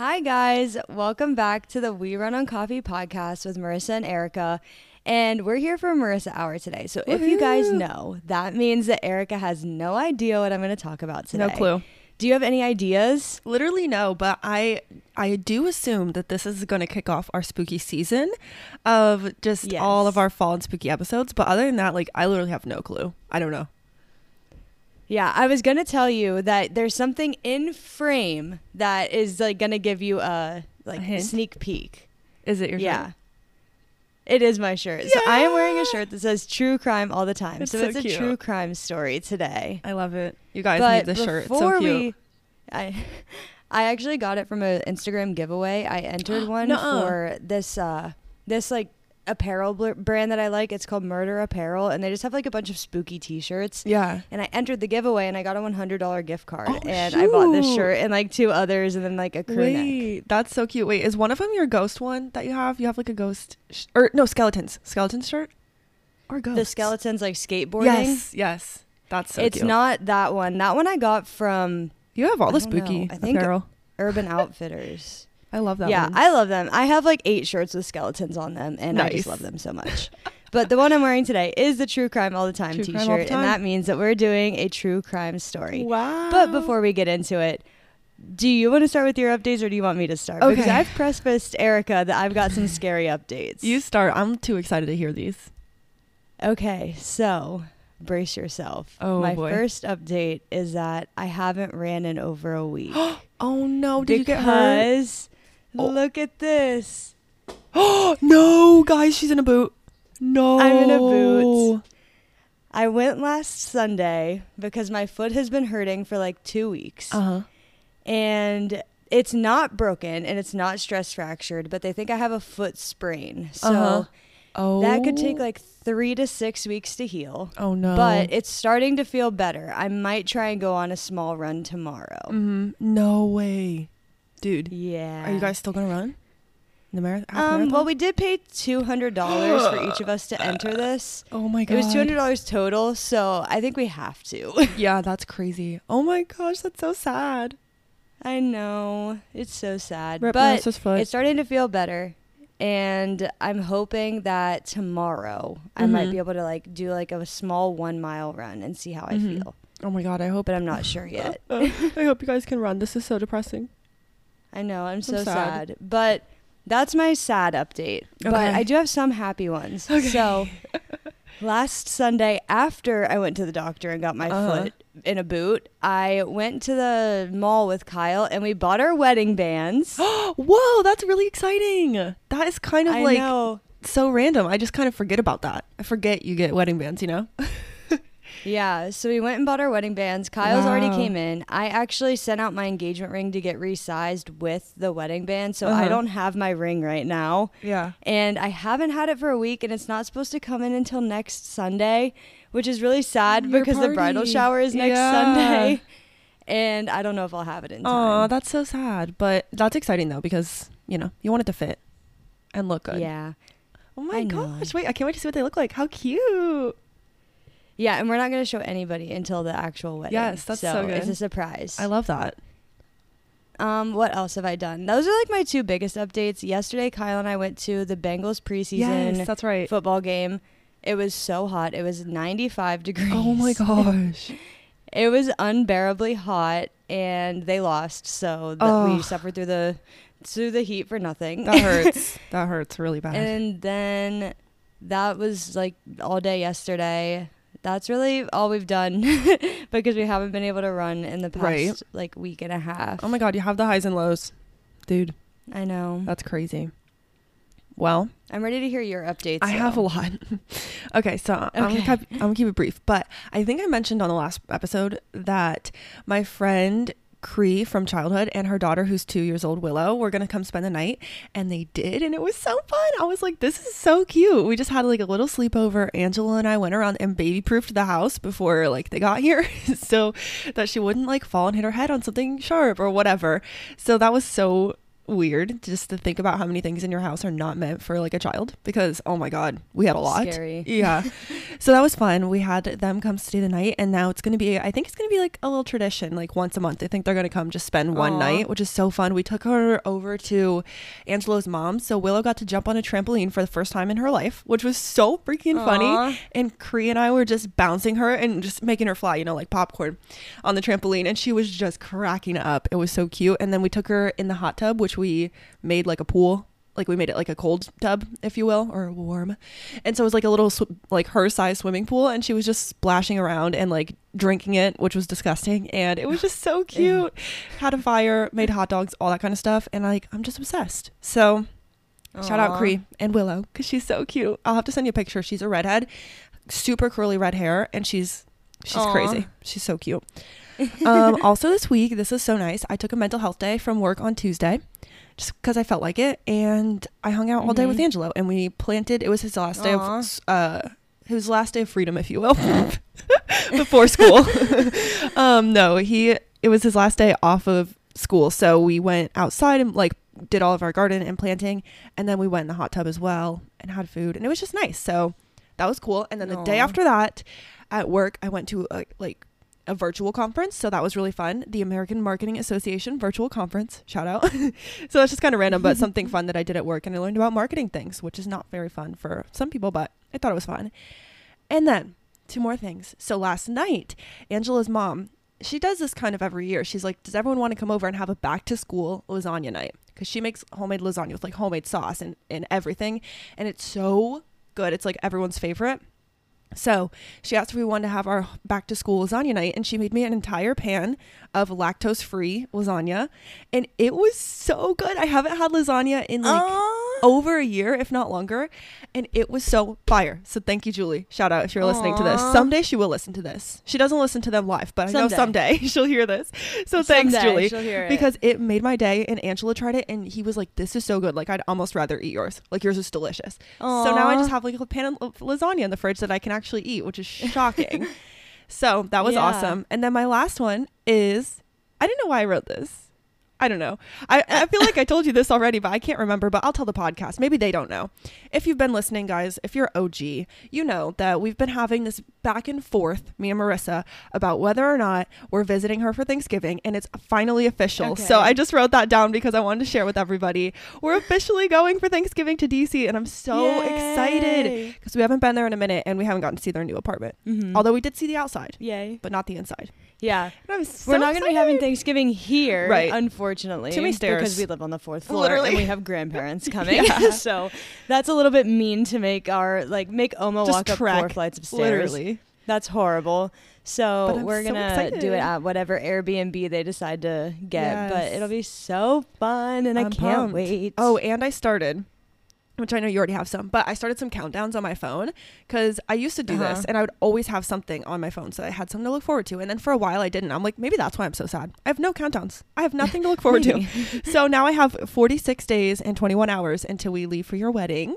Hi, guys. Welcome back to the We Run on Coffee podcast with Marissa and Arika. And we're here for Marissa Hour today. So if you guys know, that means that Arika has no idea what I'm going to talk about today. No clue. Do you have any ideas? Literally no, but I I do assume that this is going to kick off our spooky season of just all of our fall and spooky episodes. But other than that, like I literally have no clue. I don't know. Yeah, I was going to tell you that there's something in frame that is like going to give you a like hint? sneak peek. Is it your yeah. shirt? It is my shirt. So I am wearing a shirt that says true crime all the time. It's so, so it's a true crime story today. I love it. You guys but need this shirt. It's so cute. we, I, I actually got it from an Instagram giveaway. I entered one for this, uh, this like apparel bl- brand that I like. It's called Murder Apparel, and they just have like a bunch of spooky T-shirts. yeah. And I entered the giveaway, and I got a one hundred dollar gift card, Oh, and I bought this shirt and like two others, and then like a crew neck. That's so cute. Wait, is one of them your ghost one that you have? You have like a ghost sh- or no skeletons? Skeleton shirt or ghost? The skeletons like skateboarding. Yes, yes. That's so it's cute. not that one. That one I got from You have all I the don't know. spooky I think- apparel. Urban Outfitters. I love that. yeah, one. I love them. I have like eight shirts with skeletons on them, and I just love them so much. but the one I'm wearing today is the True Crime All the Time True t Crime All the shirt, and that means that we're doing a true crime story. Wow. But before we get into it, do you want to start with your updates or do you want me to start? Because Okay. I've prefaced Arika that I've got some scary updates. you start, I'm too excited to hear these. Okay, so brace yourself. Oh, My boy. first update is that I haven't ran in over a week. Oh no! Did you get hurt? Oh. look at this. Oh no, guys! She's in a boot. No, I'm in a boot. I went last Sunday because my foot has been hurting for like two weeks. Uh huh. and it's not broken and it's not stress fractured, but they think I have a foot sprain. So Uh-huh. Oh, that could take like three to six weeks to heal. Oh no! But it's starting to feel better. I might try and go on a small run tomorrow. Mhm. no way, dude. Yeah. Are you guys still gonna run the marathon? Um, well, we did pay two hundred dollars for each of us to enter this. Oh my god. It was two hundred dollars total, so I think we have to. Yeah, that's crazy. Oh my gosh, that's so sad. I know it's so sad, Rip but it's starting to feel better, and I'm hoping that tomorrow I might Mhm. be able to like do like a small one mile run and see how I Mhm. feel. Oh my god! I hope. But I'm not sure yet. I hope you guys can run. This is so depressing. I know I'm so sad. sad. but that's my sad update. But I do have some happy ones. Okay. So last Sunday, after I went to the doctor and got my Uh-huh. foot in a boot, I went to the mall with Kyle and we bought our wedding bands. Whoa, that's really exciting. That is kind of I like know. so random. I just kind of forget about that. I forget you get wedding bands, you know? Yeah, so we went and bought our wedding bands. Kyle's already came in. I actually sent out my engagement ring to get resized with the wedding band, so I Uh-huh. don't have my ring right now. Yeah. And I haven't had it for a week, and it's not supposed to come in until next Sunday, which is really sad Your because the bridal shower is next Yeah. Sunday. And I don't know if I'll have it in time. Oh, that's so sad. But that's exciting though because, you know, you want it to fit and look good. Yeah. Oh my I know. gosh. Wait, I can't wait to see what they look like. How cute. Yeah, and we're not going to show anybody until the actual wedding. Yes, that's so It's good. It's a surprise. I love that. Um, what else have I done? Those are like my two biggest updates. Yesterday, Kyle and I went to the Bengals preseason Yes, that's right. football game. It was so hot. It was 95 degrees. Oh my gosh. It was unbearably hot, and they lost. So th- we Oh. suffered through the through the heat for nothing. That hurts. that hurts really bad. and then that was like all day yesterday. That's really all we've done because we haven't been able to run in the past Right. like week and a half. oh my god, you have the highs and lows. Dude, I know. that's crazy. Well, I'm ready to hear your updates. I have a lot. okay, so I'm, gonna keep, I'm gonna keep it brief, but I think I mentioned on the last episode that my friend Cree from childhood and her daughter, who's two years old, Willow, were gonna come spend the night, and they did, and it was so fun. I was like, this is so cute. We just had like a little sleepover. Angelo and I went around and baby proofed the house before like they got here, so that she wouldn't like fall and hit her head on something sharp or whatever. So that was so weird just to think about how many things in your house are not meant for like a child because oh my god, we had a lot. Scary. Yeah. so that was fun. We had them come stay the night and now it's going to be I think it's going to be like a little tradition like once a month. I think they're going to come just spend one Aw. night, which is so fun. We took her over to Angelo's mom, so Willow got to jump on a trampoline for the first time in her life, which was so freaking funny. And Cree and I were just bouncing her and just making her fly, you know, like popcorn on the trampoline. And she was just cracking up. It was so cute. And then we took her in the hot tub, which we made like a pool. Like we made it like a cold tub, if you will, or warm. And so it was like a little, sw- like her size swimming pool. And she was just splashing around and like drinking it, which was disgusting. And it was just so cute. Had a fire, made hot dogs, all that kind of stuff. And like, I'm just obsessed. So Shout out. Cree and Willow because she's so cute. I'll have to send you a picture. She's a redhead, super curly red hair, and she's she's Aw. crazy. She's so cute. um, also this week, this is so nice. I took a mental health day from work on Tuesday, just because I felt like it, and I hung out all day with Mhm. Angelo, and we planted. It was his last day of uh, his last day of freedom, if you will, before school. um, no, he it was his last day off of school, so we went outside and like did all of our garden and planting, and then we went in the hot tub as well and had food, and it was just nice. So that was cool. And then the day after that, at work, I went to a, like a virtual conference, so that was really fun. The American Marketing Association virtual conference, shout out. so that's just kind of random, but something fun that I did at work, and I learned about marketing things, which is not very fun for some people, but I thought it was fun. And then two more things. So last night, Angelo's mom, she does this kind of every year. She's like, "Does everyone want to come over and have a back to school lasagna night?" Because she makes homemade lasagna with like homemade sauce and and everything, and it's so good. It's like everyone's favorite. So she asked if we wanted to have our back to school lasagna night, and she made me an entire pan of lactose free lasagna, and it was so good. I haven't had lasagna in like Aw. Over a year, if not longer, and it was so fire. So thank you, Julie. Shout out if you're listening to this. Someday she will listen to this. She doesn't listen to them live, but I know Someday. someday she'll hear this. So thanks, Someday Julie. she'll hear it. Because it made my day, and Angelo tried it, and he was like, "This is so good. Like I'd almost rather eat yours. Like yours is delicious." So now I just have like a pan of lasagna in the fridge that I can actually eat, which is shocking. so that was Yeah. awesome. And then my last one is I didn't know why I wrote this. I don't know. I, I feel like I told you this already, but I can't remember. But I'll tell the podcast. Maybe they don't know. If you've been listening, guys, if you're OG, you know that we've been having this back and forth, me and Marissa, about whether or not we're visiting her for Thanksgiving, and it's finally official. So I just wrote that down because I wanted to share with everybody. We're officially going for Thanksgiving to DC, and I'm so excited because we haven't been there in a minute, and we haven't gotten to see their new apartment. Mhm. Although we did see the outside, Yay. but not the inside. Yeah. I'm so We're not going to be having. Thanksgiving here, Right. unfortunately. Too many stairs. Because we live on the fourth floor Literally. and we have grandparents coming. Yeah. so that's a little bit mean to make our, like, make Oma Just walk up trek, four flights of stairs. Literally. That's horrible. But So I'm we're so gonna excited. do it at whatever Airbnb they decide to get, but Yes. it'll be so fun, and I I'm can't pumped. wait. Oh, and I started, which I know you already have some, but I started some countdowns on my phone because I used to do Uh-huh. this and I would always have something on my phone. So I had something to look forward to. And then for a while I didn't. I'm like, maybe that's why I'm so sad. I have no countdowns. I have nothing to look forward to. So now I have 46 days and 21 hours until we leave for your wedding.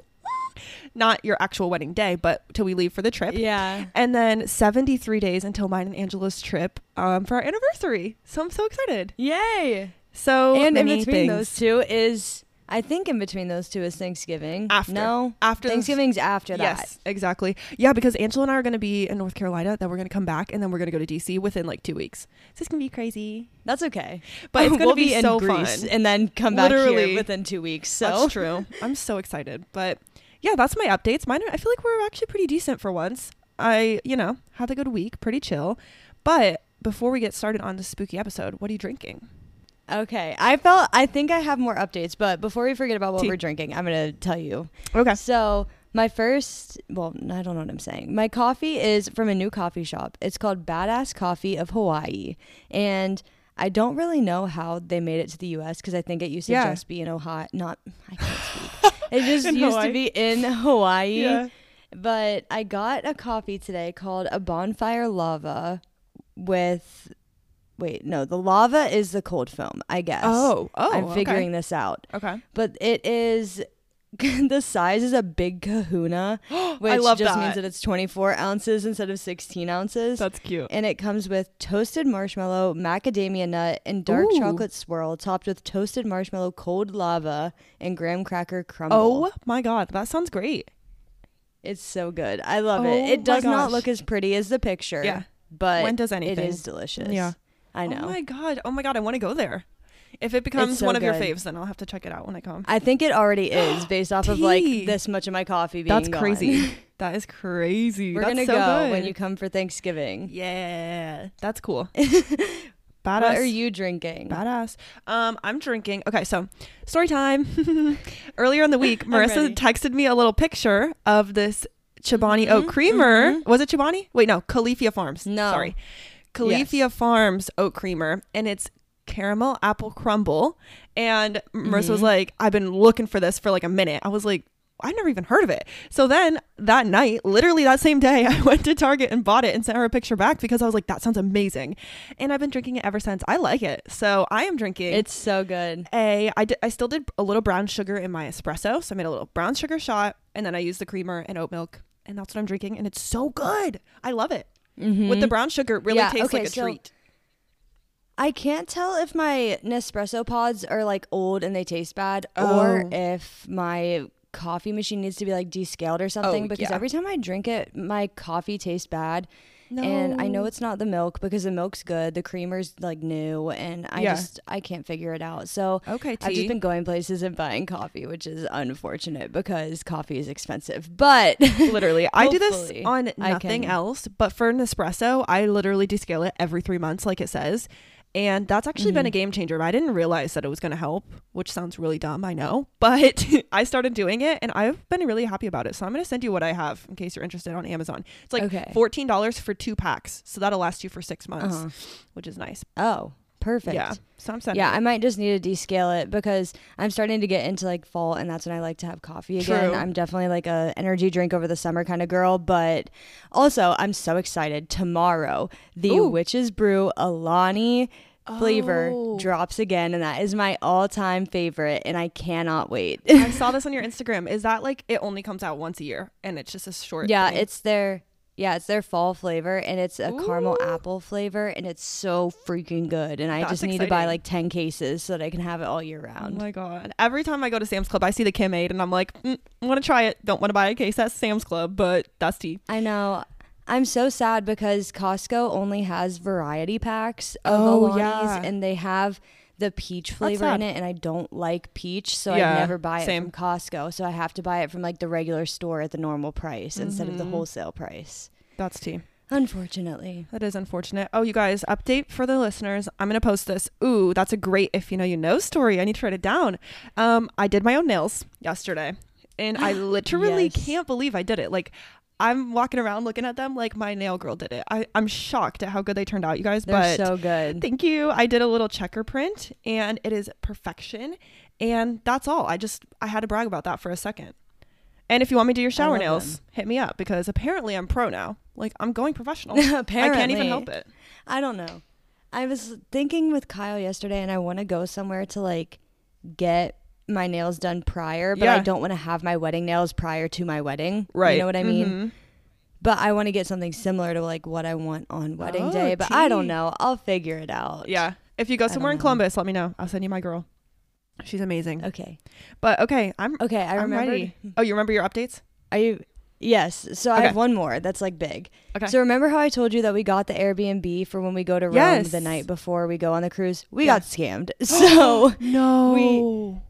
Not your actual wedding day, but till we leave for the trip. yeah. And then 73 days until mine and Angelo's trip um, for our anniversary. So I'm so excited. Yay! So and in between things. those two is, I think, in between those two is Thanksgiving. After. No, after this- Thanksgiving's after that. Yes, exactly. Yeah, because Angelo and I are going to be in North Carolina. Then we're going to come back, and then we're going to go to DC within like two weeks. So it's going to be crazy, That's okay. but it's going to we'll be, be, in so Greece fun. and then come back Literally. here within two weeks. So That's true. I'm so excited. But yeah, that's my updates. Mine. I feel like we're actually pretty decent for once. I, you know, had a good week, pretty chill. But before we get started on this spooky episode, what are you drinking? Okay, I felt I think I have more updates, but before we forget about what Tea. we're drinking, I'm gonna tell you. Okay. So my first, well, I don't know what I'm saying. My coffee is from a new coffee shop. It's called Badass Coffee of Hawaii, and I don't really know how they made it to the U.S. because I think it used to Yeah. just be in Ohio. Not I can't speak. It just used Hawaii. to be in Hawaii. Yeah. But I got a coffee today called a bonfire lava with wait, no, the lava is the cold foam, I guess. Oh, oh, I'm okay. figuring this out. Okay. But it is the size is a big kahuna, which love just that. means that it's 24 ounces instead of 16 ounces. That's cute. and it comes with toasted marshmallow, macadamia nut, and dark Ooh. chocolate swirl, topped with toasted marshmallow, cold lava, and graham cracker crumble. Oh my god, that sounds great. It's so good. I love Oh it. It does not look as pretty as the picture. Yeah. But When does anything? it is delicious. Yeah. I know. Oh my god. Oh my god, I want to go there. If it becomes so one of your faves, then I'll have to check it out when I come. I think it already is based off of like this much of my coffee being That's gone. crazy. that is crazy. We're That's gonna so go good. when you come for Thanksgiving. Yeah, that's cool. Badass. What are you drinking? Badass. Um, I'm drinking. Okay, so story time. Earlier in the week, Marissa texted me a little picture of this Chobani oat Mhm, creamer. mhm. Was it Chobani? Wait, no, Califia Farms. No. sorry, Califia Farms oat creamer, and it's caramel apple crumble. And Marissa was Mhm. like, "I've been looking for this for like a minute." I was like. I never even heard of it. So then that night, literally that same day, I went to Target and bought it and sent her a picture back because I was like, that sounds amazing. And I've been drinking it ever since. I like it. So I am drinking It's so good. A, I, d- I still did a little brown sugar in my espresso, so I made a little brown sugar shot, and then I used the creamer and oat milk, and that's what I'm drinking, and it's so good. I love it. With the mm-hmm. brown sugar, it really Yeah, tastes okay, like a so- treat. I can't tell if my Nespresso pods are like old and they taste bad or Oh. if my coffee machine needs to be like descaled or oh, something Oh, because yeah. every time I drink it, my coffee tastes bad. And I know it's not the milk because the milk's good, the creamer's like new, and I Yeah. just I can't figure it out. So okay. I've just been going places and buying coffee, which is unfortunate because coffee is expensive. But literally, I do this on nothing else, but for Nespresso, I literally descale it every three months, like it says. And that's actually been a Mhm. game changer. I didn't realize that it was going to help, which sounds really dumb, I know. But I started doing it and I've been really happy about it. So I'm going to send you what I have in case you're interested on Amazon. It's like Okay. $14 for two packs. So that'll last you for six months, Uh-huh. which is nice. oh, perfect. Yeah. So I'm sending Yeah, it. I might just need to descale it because I'm starting to get into like fall and that's when I like to have coffee again. True. I'm definitely like a energy drink over the summer kind of girl, but also I'm so excited. Tomorrow, the Ooh. Witch's Brew Alani flavor Oh. drops again and that is my all-time favorite and I cannot wait. I saw this on your Instagram. Is that like it only comes out once a year and it's just a short yeah, thing? it's their yeah, it's their fall flavor and it's a caramel apple flavor and it's so freaking good and I That's just need to buy like 10 cases so that I can have it all year round. Oh round. my god! Every time I go to Sam's Club, I see the Kim Aid, and I'm like, mm, I want to try it. Don't want to buy a case at Sam's Club, but Dusty. I know. I'm so sad because Costco only has variety packs of Oh, Alani's yeah. and they have the peach flavor in it and I don't like peach, so Yeah, I never buy it same. from Costco. So I have to buy it from like the regular store at the normal price instead of the Mhm. wholesale price. That's tea. Unfortunately. That is unfortunate. Oh, you guys, update for the listeners. I'm gonna post this. Ooh, that's a great if you know you know story. I need to write it down. Um, I did my own nails yesterday, and I literally Yes. can't believe I did it. Like. I'm walking around looking at them like my nail girl did it. I, I'm shocked at how good they turned out, you guys. They're but so good. Thank you. I did a little checker print and it is perfection. And that's all. I just I had to brag about that for a second. And if you want me to do your shower nails, them. hit me up because apparently I'm pro now. Like I'm going professional. Apparently. I can't even help it. I don't know. I was thinking with Kyle yesterday and I want to go somewhere to like get my nails done prior, but I don't want to have my wedding nails prior to my wedding. Right. You know what I mean? Mhm. But I want to get something similar to like what I want on wedding Oh, day. But I don't know. I'll figure it out. Yeah. If you go somewhere in. Columbus, let me know. I'll send you my girl. She's amazing. Okay. But okay, I'm Okay. I remember. Oh, you remember your updates? Are you? Yes. So I have one more that's like big. Okay. So remember how I told you that we got the Airbnb for when we go to Rome Yes. the night before we go on the cruise? We Yeah. got scammed. So no.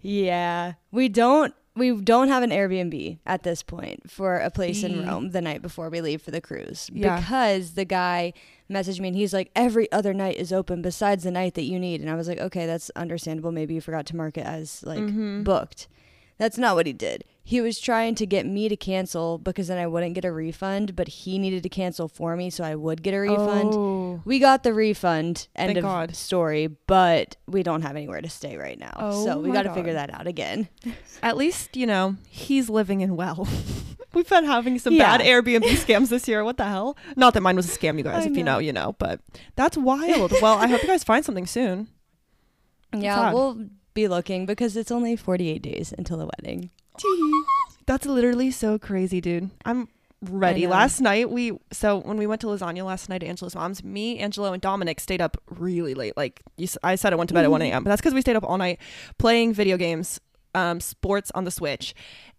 Yeah, we don't we don't have an Airbnb at this point for a place in Rome the night before we leave for the cruise Yeah. because the guy messaged me and he's like every other night is open besides the night that you need and I was like okay that's understandable maybe you forgot to mark it as like Mhm. booked. That's not what he did. He was trying to get me to cancel because then I wouldn't get a refund, but he needed to cancel for me so I would get a refund. Oh. We got the refund. End Thank of God. story. But we don't have anywhere to stay right now, Oh so we got to figure that out again. At least, you know, he's living in well. We've been having some Yeah. bad Airbnb scams this year. What the hell? Not that mine was a scam, you guys. I if you know. know, you know. But that's wild. well, I hope you guys find something soon. yeah, sad. we'll be looking because it's only 48 days until the wedding. That's literally so crazy, dude. I'm ready. Last night we so when we went to lasagna last night at Angelo's mom's, me, Angelo, and Dominic stayed up really late. Like you, I said, I went to bed at one a.m. But that's because we stayed up all night playing video games, um, sports on the Switch,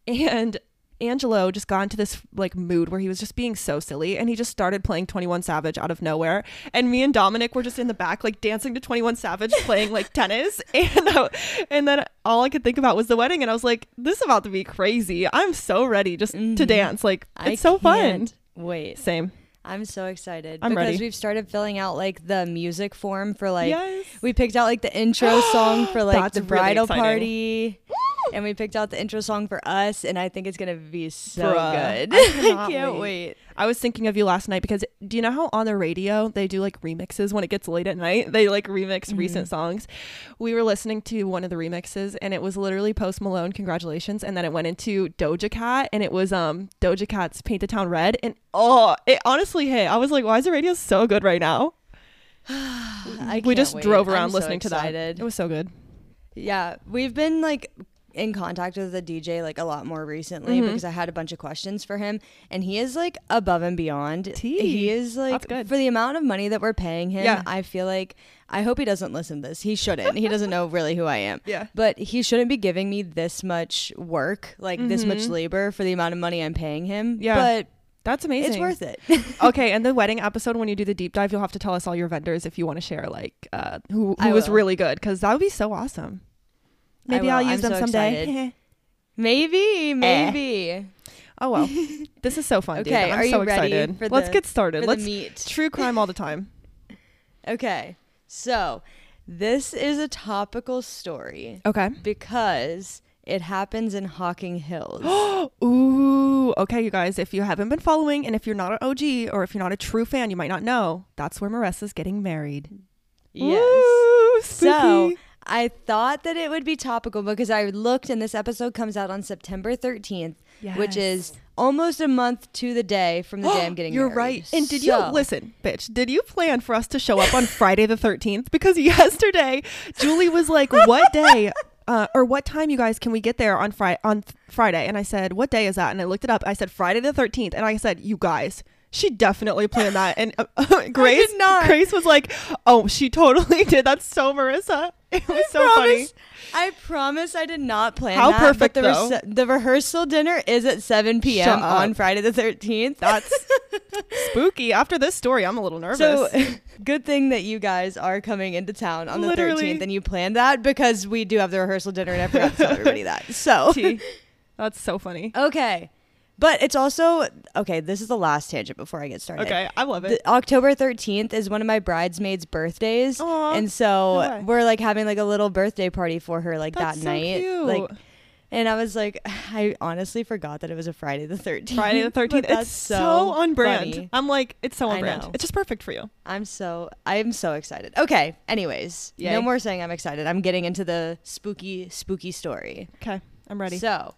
and Angelo just got into this like mood where he was just being so silly, and he just started playing Twenty One Savage out of nowhere. And me and Dominic were just in the back like dancing to Twenty One Savage, playing like tennis, and I- and then all I could think about was the wedding, and I was like, this is about to be crazy. I'm so ready just to Mhm. dance. Like I it's so fun. Wait, Same. I'm so excited I'm because ready. we've started filling out like the music form for like yes. we picked out like the intro song for like That's the bridal exciting. party. And we picked out the intro song for us, and I think it's gonna be so Bruh, good. I cannot can't wait. wait. I was thinking of you last night because do you know how on the radio they do like remixes when it gets late at night? They like remix Mhm. recent songs. We were listening to one of the remixes and it was literally Post Malone, congratulations, and then it went into Doja Cat and it was um Doja Cat's Paint the Town Red and oh, it honestly hit. I was like, why is the radio so good right now? I we just wait. drove I'm around so listening to excited. that. It was so good. Yeah, we've been like in contact with the DJ like a lot more recently Mhm. because I had a bunch of questions for him and he is like above and beyond. Tea. He is like good. for the amount of money that we're paying him, Yeah. I feel like I hope he doesn't listen to this. He shouldn't. he doesn't know really who I am. Yeah. But he shouldn't be giving me this much work, like this much Mhm. labor for the amount of money I'm paying him. Yeah. But That's amazing. it's worth it. okay, and the wedding episode when you do the deep dive, you'll have to tell us all your vendors if you want to share like uh who who was really good because that would be so awesome. I Maybe. I'll use I'm them so someday. excited. maybe, eh. maybe. oh well, this is so fun. dude. Okay, I'm are so you ready excited. for Let's the- get started. For Let's the meat. true crime all the time. Okay. So, this is a topical story Okay. because it happens in Hocking Hills. Ooh. Okay, you guys. If you haven't been following, and if you're not an OG or if you're not a true fan, you might not know. That's where Marissa's getting married. yes. Woo, So, spooky. I thought that it would be topical because I looked and this episode comes out on September 13th, which is almost a month to the day from the day I'm getting You're married. right. And did So- you listen, bitch? Did you plan for us to show up on Friday the 13th? Because yesterday, Julie was like, "What day?" Uh, or what time, you guys, can we get there on Friday? On th- Friday, and I said, "What day is that?" And I looked it up. I said, "Friday the 13th," and I said, "You guys." She definitely planned that, and uh, Grace. Grace was like, "Oh, she totally did." That's so Marissa. It was so funny. I promise I did not plan How that. perfect, the, though. the rehearsal dinner is at 7 p.m. On Friday the 13th. That's spooky. After this story, I'm a little nervous. So good thing that you guys are coming into town on the Literally. 13th and you planned that because we do have the rehearsal dinner and I forgot to tell everybody that. So. That's so funny. okay. But it's also okay, this is the last tangent before I get started. Okay, I love it. The, October 13th is one of my bridesmaids' birthdays. Aw, and so no we're like having like a little birthday party for her like That's that so night. cute. Like and I was like I honestly forgot that it was a Friday the 13th. Friday the 13th. that's It's so, on brand. funny. I'm like, it's so on brand. It's just perfect for you. I'm so I'm so excited. Okay. Anyways, Yay. no more saying I'm excited. I'm getting into the spooky spooky story. Okay, I'm ready. So,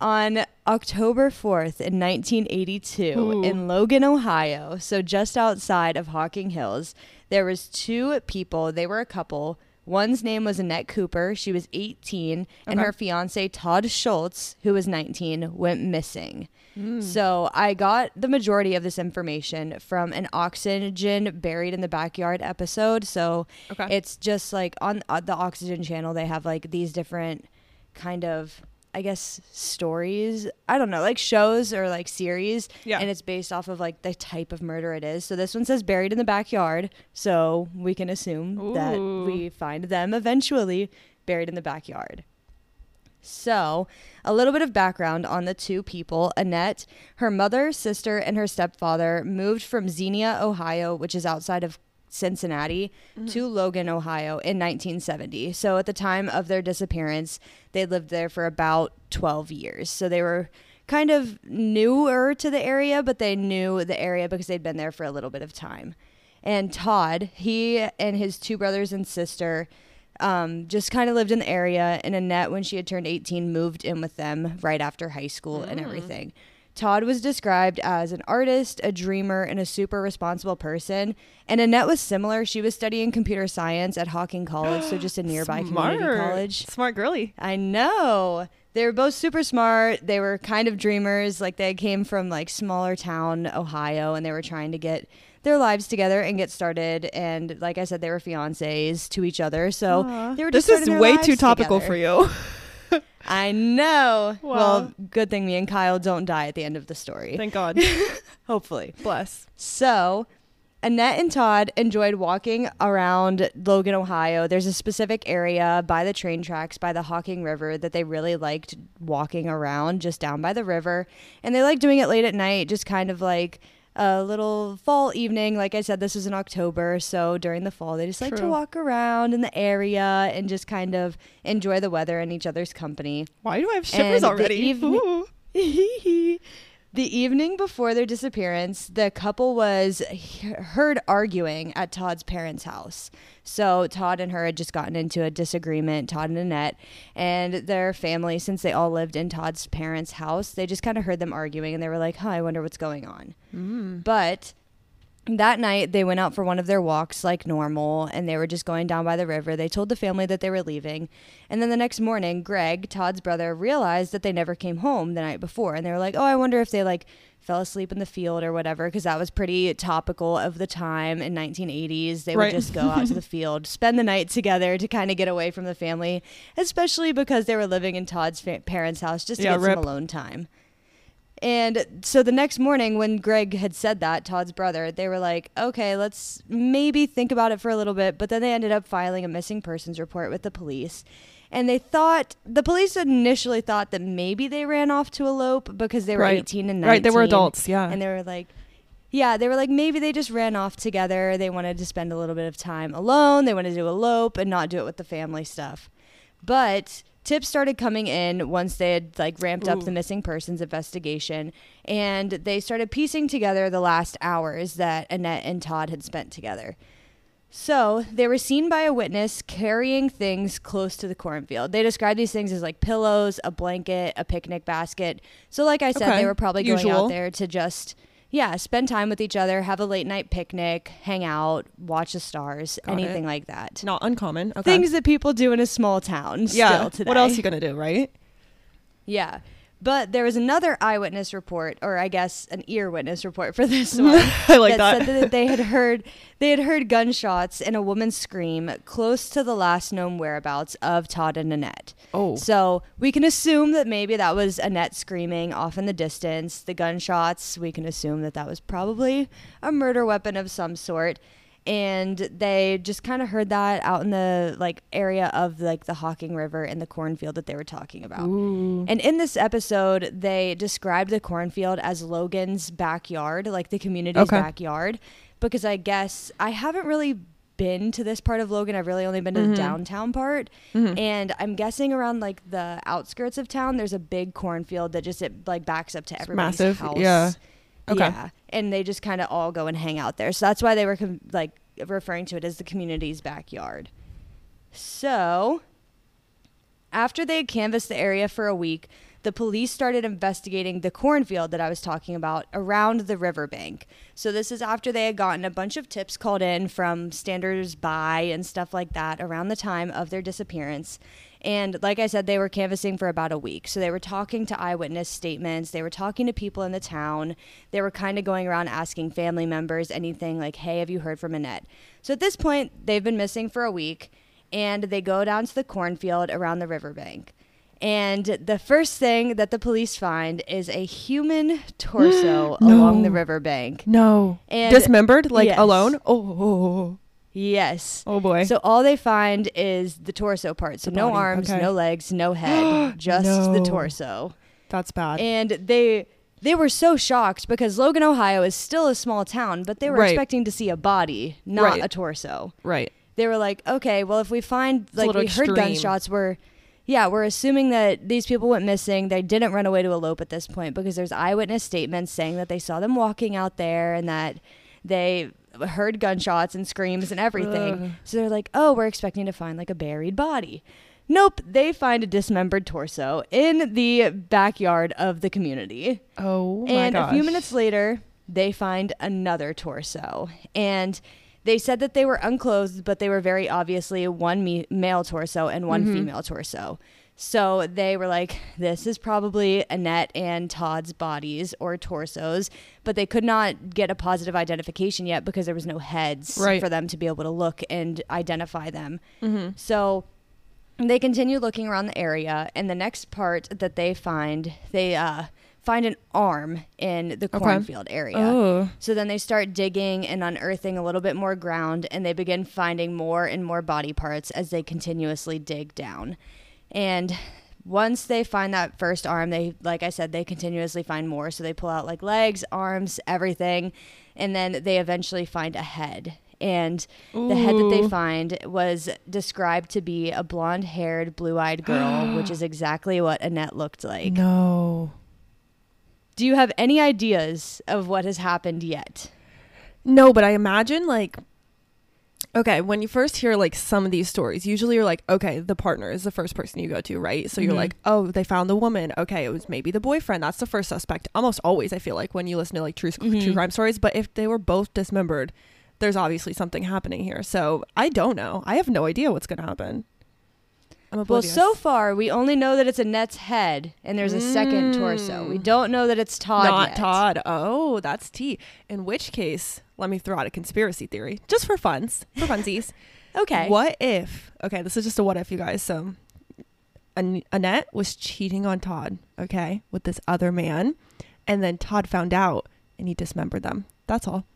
on October 4th in 1982 Ooh. in Logan, Ohio, so just outside of Hocking Hills, there was two people. They were a couple. One's name was Annette Cooper. She was 18, and Okay. her fiance Todd Schultz, who was 19, went missing. Mm. So I got the majority of this information from an oxygen buried in the backyard episode. So Okay. it's just like on uh, the oxygen channel, they have like these different kind of, I guess, stories. I don't know, like shows or like series. Yeah. And it's based off of like the type of murder it is. So this one says buried in the backyard. So we can assume that we find them eventually buried in the backyard. So, a little bit of background on the two people. Annette, her mother, sister, and her stepfather moved from Xenia, Ohio, which is outside of Cincinnati, to Logan, Ohio in 1970. So, at the time of their disappearance, they lived there for about 12 years. So, they were kind of newer to the area, but they knew the area because they'd been there for a little bit of time. And Todd, he and his two brothers and sister um, just kind of lived in the area. And Annette, when she had turned 18, moved in with them right after high school and everything. Todd was described as an artist, a dreamer, and a super responsible person. And Annette was similar. She was studying computer science at Hocking College, so just a nearby community college. Smart girly. I know. They were both super smart. They were kind of dreamers. Like they came from like smaller town Ohio and they were trying to get their lives together and get started. And like I said, they were fiancés to each other. So Aw. they were this is way too topical together. for you. I know. Wow. Well, good thing me and Kyle don't die at the end of the story. Thank God. Hopefully. Bless. So, Annette and Todd enjoyed walking around Logan, Ohio. There's a specific area by the train tracks by the Hocking River that they really liked walking around just down by the river. And they like doing it late at night, just kind of like a little fall evening. Like I said, this is in October. So during the fall, they just like to walk around in the area and just kind of enjoy the weather and each other's company. Why do I have And shivers the already? the evening before their disappearance, the couple was he- heard arguing at Todd's parents' house. So Todd and her had just gotten into a disagreement, Todd and Annette, and their family, since they all lived in Todd's parents' house, they just kind of heard them arguing and they were like, huh, I wonder what's going on. Mm. But that night they went out for one of their walks like normal and they were just going down by the river. They told the family that they were leaving. And then the next morning, Greg, Todd's brother, realized that they never came home the night before and they were like, "Oh, I wonder if they like fell asleep in the field or whatever because that was pretty topical of the time in 1980s. They Right. would just go out to the field, spend the night together to kind of get away from the family, especially because they were living in Todd's fa- parents' house just to Yeah, get rip. some alone time. And so the next morning, when Greg had said that, Todd's brother, they were like, okay, let's maybe think about it for a little bit. But then they ended up filing a missing persons report with the police. And they thought, the police initially thought that maybe they ran off to elope because they were Right. 18 and 19. Right, they were adults, yeah. And they were like, yeah, they were like, maybe they just ran off together. They wanted to spend a little bit of time alone. They wanted to do elope and not do it with the family stuff. But tips started coming in once they had like ramped up the missing persons investigation and they started piecing together the last hours that Annette and Todd had spent together. So they were seen by a witness carrying things close to the cornfield. They described these things as like pillows, a blanket, a picnic basket. So, like I said, Okay. they were probably going Usual. out there to just, yeah, spend time with each other, have a late night picnic, hang out, watch the stars, Got it. anything like that. Not uncommon. Okay. Things that people do in a small town yeah. still today. What else are you gonna do, right? Yeah. But there was another eyewitness report, or I guess an ear witness report for this one. I like that. said that they had heard they had heard gunshots and a woman scream close to the last known whereabouts of Todd and Annette. Oh. So we can assume that maybe that was Annette screaming off in the distance. The gunshots, we can assume that that was probably a murder weapon of some sort. And they just kind of heard that out in the like area of like the Hocking River and the cornfield that they were talking about. Ooh. And in this episode, they described the cornfield as Logan's backyard, like the community's Okay. backyard, because I guess I haven't really been to this part of Logan. I've really only been to Mhm. the downtown part. Mhm. And I'm guessing around like the outskirts of town, there's a big cornfield that just it like backs up to everybody's massive, house. yeah. Okay. Yeah. And they just kind of all go and hang out there. So that's why they were com- like referring to it as the community's backyard. So after they had canvassed the area for a week, the police started investigating the cornfield that I was talking about around the riverbank. So this is after they had gotten a bunch of tips called in from standers by and stuff like that around the time of their disappearance. And like I said, they were canvassing for about a week. So they were talking to eyewitness statements. They were talking to people in the town. They were kind of going around asking family members anything like, hey, have you heard from Annette? So at this point, they've been missing for a week and they go down to the cornfield around the riverbank. And the first thing that the police find is a human torso along the riverbank. No. And- Dismembered, like yes. alone. Oh, oh, oh, oh. Yes. oh boy. So all they find is the torso part. So The no body, arms, okay. no legs, no head, just the torso. That's bad. And they they were so shocked because Logan, Ohio is still a small town, but they were Right. expecting to see a body, not Right. a torso. right. They were like, "Okay, well if we find like we heard gunshots, we're yeah, we're assuming that these people went missing. They didn't run away to elope at this point because there's eyewitness statements saying that they saw them walking out there and that they heard gunshots and screams and everything. Ugh. So they're like, "Oh, we're expecting to find like a buried body." Nope, they find a dismembered torso in the backyard of the community. Oh my and a few minutes later, they find another torso. And they said that they were unclothed, but they were very obviously one me- male torso and one Mhm. female torso. So they were like, this is probably Annette and Todd's bodies or torsos, but they could not get a positive identification yet because there was no heads Right. for them to be able to look and identify them. Mhm. So they continue looking around the area, and the next part that they find, they uh, find an arm in the Okay. cornfield area. Oh. So then they start digging and unearthing a little bit more ground, and they begin finding more and more body parts as they continuously dig down. And once they find that first arm, they, like I said, they continuously find more. So they pull out like legs, arms, everything, and then they eventually find a head. And the head that they find was described to be a blonde haired, blue eyed girl, which is exactly what Annette looked like. no. Do you have any ideas of what has happened yet? No, but I imagine like okay, when you first hear like some of these stories, usually you're like, okay, the partner is the first person you go to, right? So you're Mhm. like, oh, they found the woman. Okay, it was maybe the boyfriend. That's the first suspect. Almost always, I feel like when you listen to like true true Mhm. crime stories. But if they were both dismembered, there's obviously something happening here. So I don't know. I have no idea what's gonna happen. I'm Well, so far we only know that it's Annette's head and there's a second torso. We Mm. don't know that it's Todd. not yet. Todd. Oh, that's T. In which case, let me throw out a conspiracy theory, just for funs, for funsies. Okay. What if? Okay, this is just a what if, you guys. So, An- Annette was cheating on Todd. Okay, with this other man, and then Todd found out, and he dismembered them. That's all.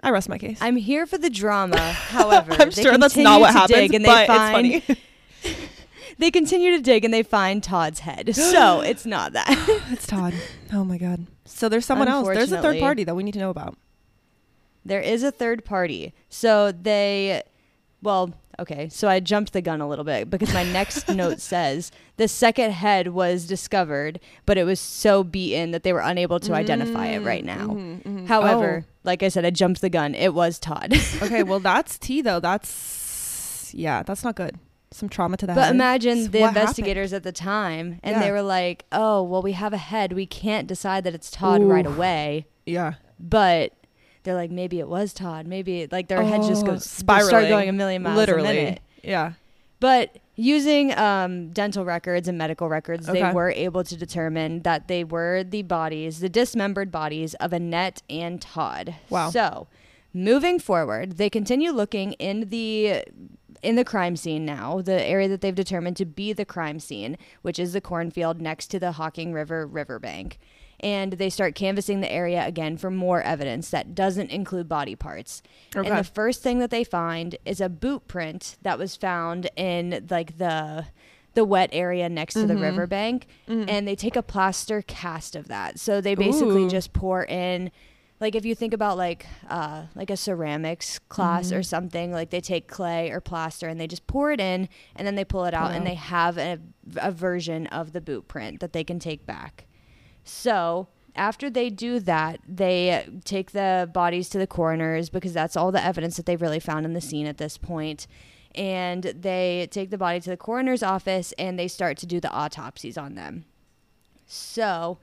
I rest my case. I'm here for the drama. However, I'm sure that's not what happened, and they but find, it's funny. They continue to dig and they find Todd's head. So it's not that. it's Todd. Oh my god. So there's someone else. There's a third party that we need to know about. There is a third party. So they, well, okay. So I jumped the gun a little bit because my next note says the second head was discovered, but it was so beaten that they were unable to identify it right now. Mhm, mhm. However, like I said, I jumped the gun. It was Todd. Oh, okay. Well, that's T though. That's yeah. That's not good. Some trauma to the But head. imagine So the what happened? investigators at the time, and Yeah. they were like, "Oh, well, we have a head. We can't decide that it's Todd right away." Yeah. But they're like, maybe it was Todd. Maybe like their heads just Oh, go start spiraling. going a million miles Literally. a minute. Yeah. But using um, dental records and medical records, they were able to determine that they were the bodies, the dismembered bodies of Annette and Todd. Wow. So, moving forward, they continue looking in the in the crime scene now, the area that they've determined to be the crime scene, which is the cornfield next to the Hocking River riverbank. And they start canvassing the area again for more evidence that doesn't include body parts. Okay. And the first thing that they find is a boot print that was found in like the the wet area next to the Mhm. riverbank Mhm. and they take a plaster cast of that. So they basically Ooh. just pour in like if you think about like uh like a ceramics class or Mhm. something, like they take clay or plaster and they just pour it in and then they pull it out and they have a, a version of the boot print that they can take back. So after they do that, they take the bodies to the coroners because that's all the evidence that they've really found in the scene at this point. And they take the body to the coroner's office and they start to do the autopsies on them. So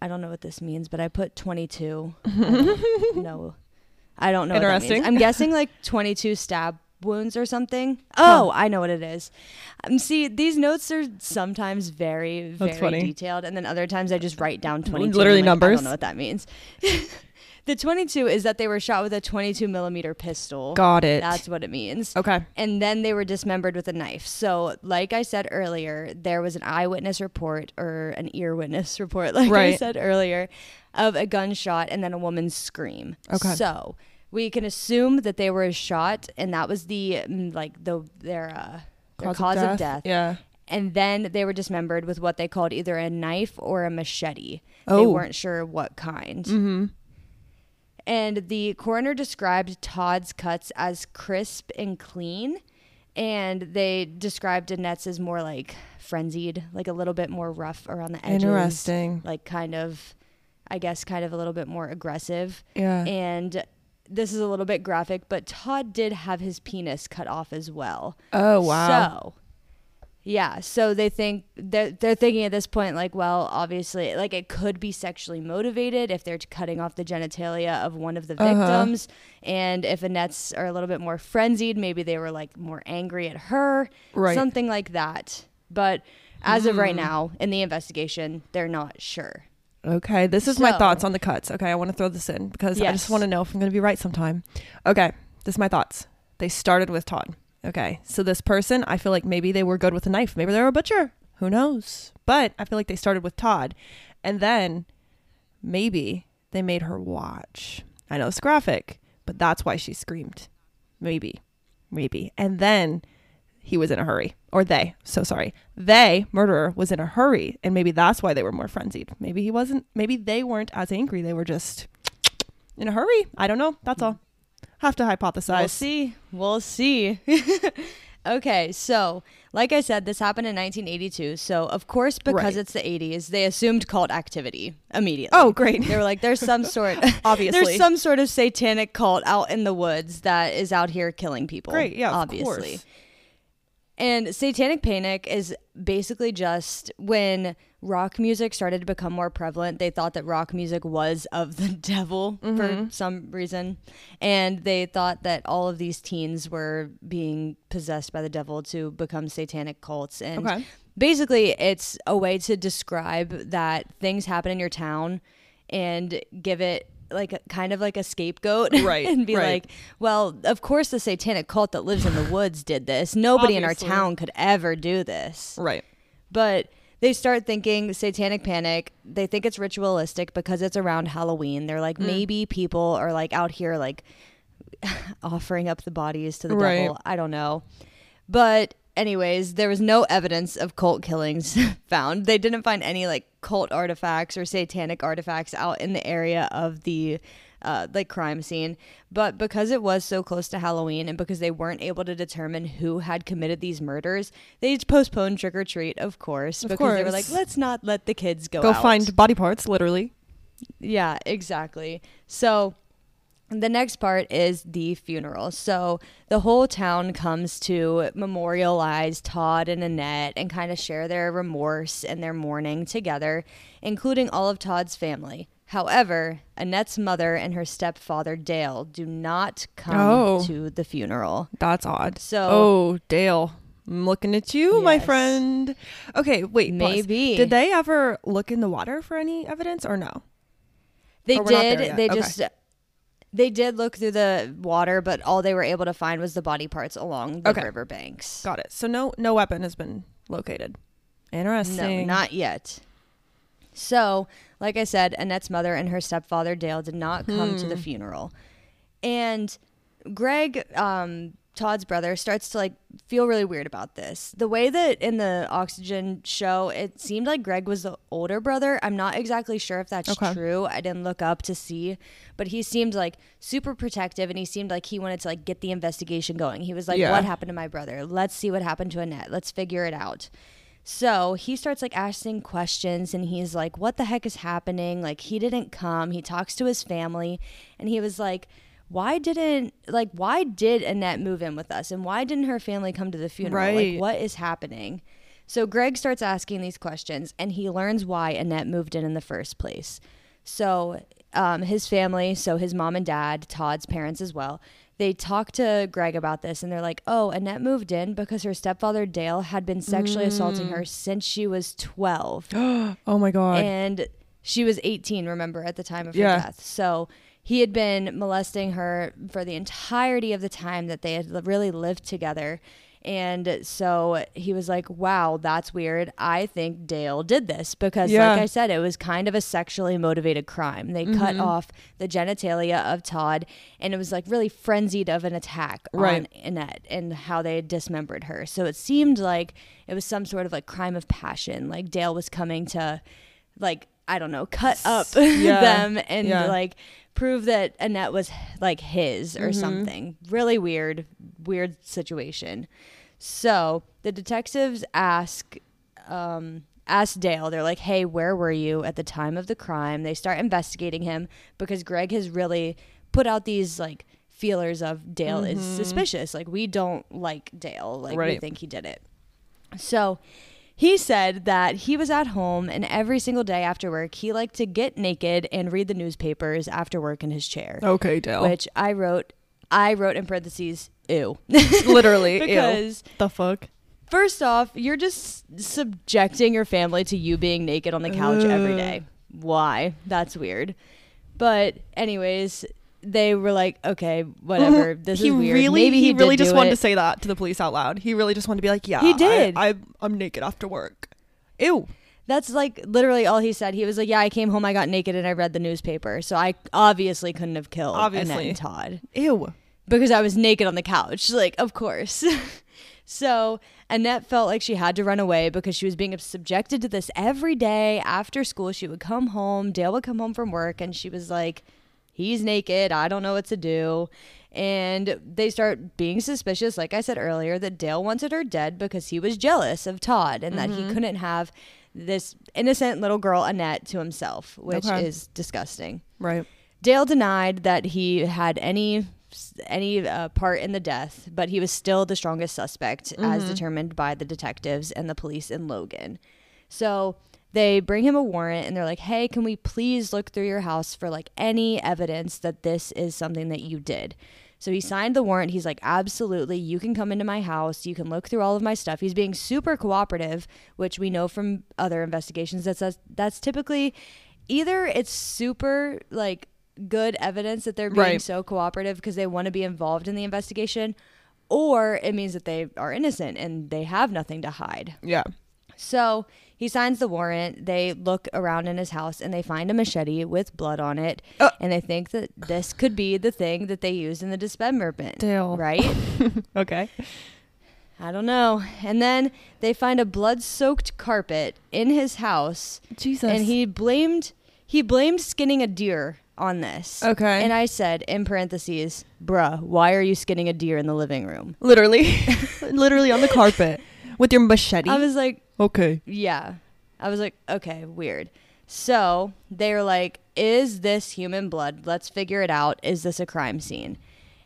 I don't know what this means, but I put 22. I don't know. I don't know. What that means. Interesting. I'm guessing like 22 stab wounds or something. Oh, I know what it is. Um, see, these notes are sometimes very, very detailed, and then other times I just write down 22. Literally like, I don't know what that means. the 22 is that they were shot with a 22 millimeter pistol. Got it. That's what it means. okay. And then they were dismembered with a knife. So, like I said earlier, there was an eyewitness report or an ear witness report, like I said earlier, of a gunshot and then a woman's scream. Okay. So we can assume that they were shot, and that was the mm, like the their uh, their cause, of, death. Yeah. And then they were dismembered with what they called either a knife or a machete. They Oh. weren't sure what kind. Mm-hmm. And the coroner described Todd's cuts as crisp and clean. And they described Annette's as more like frenzied, like a little bit more rough around the edges. Interesting. Like kind of, I guess, kind of a little bit more aggressive. Yeah. And this is a little bit graphic, but Todd did have his penis cut off as well. oh wow. So Yeah, so they think they're they're thinking at this point like, well, obviously, like it could be sexually motivated if they're cutting off the genitalia of one of the Uh-huh. victims, and if Annette's are a little bit more frenzied, maybe they were like more angry at her, Right. something like that. But as of right Hmm. now, in the investigation, they're not sure. Okay, this is my So- thoughts on the cuts. Okay, I want to throw this in because I just Yes. want to know if I'm going to be right sometime. Okay, this is my thoughts. They started with Todd. Okay, so this person, I feel like maybe they were good with a knife. Maybe they were a butcher. Who knows? But I feel like they started with Todd. And then maybe they made her watch. I know it's graphic, but that's why she screamed. Maybe. Maybe. And then he was in a hurry. Or they. So sorry. They, murderer, was in a hurry. And maybe that's why they were more frenzied. Maybe he wasn't, maybe they weren't as angry. They were just in a hurry. I don't know. That's all. Have to hypothesize. We'll see. We'll see. okay, so like I said, this happened in 1982. So of course, because Right. it's the 80s, they assumed cult activity immediately. Oh, great. They were like, "There's some sort, Obviously. there's some sort of satanic cult out in the woods that is out here killing people." Great. Yeah, of obviously. course. And satanic panic is basically just when rock music started to become more prevalent, they thought that rock music was of the devil Mm-hmm. for some reason. And they thought that all of these teens were being possessed by the devil to become satanic cults. And Okay. basically, it's a way to describe that things happen in your town and give it like a, kind of like a scapegoat Right, and be right. like well of course the satanic cult that lives in the woods did this nobody in our town could ever do this Right. but they start thinking satanic panic they think it's ritualistic because it's around halloween they're Mm. like maybe people are like out here like offering up the bodies to the Right. devil i don't know but anyways there was no evidence of cult killings found they didn't find any like cult artifacts or satanic artifacts out in the area of the uh, like crime scene but because it was so close to halloween and because they weren't able to determine who had committed these murders they postponed trick-or-treat of course Of because they were like let's not let the kids go Go out." find body parts, literally. Yeah, exactly. So the next part is the funeral. So the whole town comes to memorialize Todd and Annette and kind of share their remorse and their mourning together, including all of Todd's family. However, Annette's mother and her stepfather Dale do not come Oh. to the funeral. That's odd. So- oh, Dale, I'm looking at you, my friend. Okay, wait. pause. Maybe. Did they ever look in the water for any evidence or no? They Or we're not there did. They Okay. just they did look through the water, but all they were able to find was the body parts along the Okay. riverbanks. Got it. So no, no weapon has been located. No, Interesting. not yet. So, like I said, Annette's mother and her stepfather Dale did not come to the Hmm. funeral, and Greg, um, Todd's brother, starts to like feel really weird about this. The way that in the Oxygen show, it seemed like Greg was the older brother. I'm not exactly sure if that's Okay. true. I didn't look up to see, but he seemed like super protective, and he seemed like he wanted to like get the investigation going. He was like, Yeah. "What happened to my brother? Let's see what happened to Annette. Let's figure it out." So he starts like asking questions and he's like, What the heck is happening? Like, he didn't come. He talks to his family and he was like, Why didn't, like, why did Annette move in with us? And why didn't her family come to the funeral? Right. Like, what is happening? So Greg starts asking these questions and he learns why Annette moved in in the first place. So um, his family, so his mom and dad, Todd's parents as well, they talk to Greg about this and they're like, oh, Annette moved in because her stepfather Dale had been sexually assaulting her since she was 12. oh my god. and she was 18, remember, at the time of her death. So he had been molesting her for the entirety of the time that they had really lived together. And so he was like, wow, that's weird. I think Dale did this because, Yeah. like I said, it was kind of a sexually motivated crime. They cut Mm-hmm. off the genitalia of Todd, and it was like really frenzied of an attack on Right. Annette and how they had dismembered her. So it seemed like it was some sort of like crime of passion. Like Dale was coming to, like, I don't know, cut up Yeah. them and Yeah. like prove that Annette was like his or Mm-hmm. something. Really weird, weird situation. So the detectives ask um, ask Dale. They're like, "Hey, where were you at the time of the crime?" They start investigating him because Greg has really put out these like feelers of Dale is suspicious. Like we don't like Dale. Like we Mm-hmm. Think he did it. So he said that he was at home and every single day after work, he liked to get naked and read the newspapers after work in his chair. Okay, Dale. Which I wrote, I wrote in parentheses, ew. Literally, because ew. the fuck. First off, you're just subjecting your family to you being naked on the couch every uh. day. Why? That's weird. But anyways, they were like, okay, whatever. This he is weird. Really, Maybe he, he, really just wanted it. to say that to the police out loud. He really just wanted to be like, yeah, He did. I, I, I'm naked after work. Ew. That's like literally all he said. He was like, "Yeah, I came home, I got naked, and I read the newspaper. So I obviously couldn't have killed Obviously. Annette and Todd Ew. because I was naked on the couch. Like, of course." so Annette felt like she had to run away because she was being subjected to this every day after school. She would come home, Dale would come home from work, and she was like, "He's naked. I don't know what to do." And they start being suspicious, like I said earlier, that Dale wanted her dead because he was jealous of Todd and that he couldn't have this innocent little girl, Annette, to himself, which Okay. is disgusting. Right. Dale denied that he had any any uh, part in the death, but he was still the strongest suspect as determined by the detectives and the police in Logan. So they bring him a warrant and they're like, "Hey, can we please look through your house for like any evidence that this is something that you did?" So he signed the warrant. He's like, "Absolutely, you can come into my house. You can look through all of my stuff." He's being super cooperative, which we know from other investigations that says that's typically either it's super like good evidence that they're being Right. so cooperative because they want to be involved in the investigation or it means that they are innocent and they have nothing to hide. Yeah. So he signs the warrant. They look around in his house and they find a machete with blood on it. Uh. and they think that this could be the thing that they used in the dismemberment. Deal. Right? Okay. I don't know. And then they find a blood soaked carpet in his house Jesus. and he blamed he blamed skinning a deer on this. Okay. And I said in parentheses, "Bruh, why are you skinning a deer in the living room?" literally, literally on the carpet with your machete. I was like, okay. "Yeah." I was like, "Okay, weird." So, they were like, "Is this human blood? Let's figure it out. Is this a crime scene?"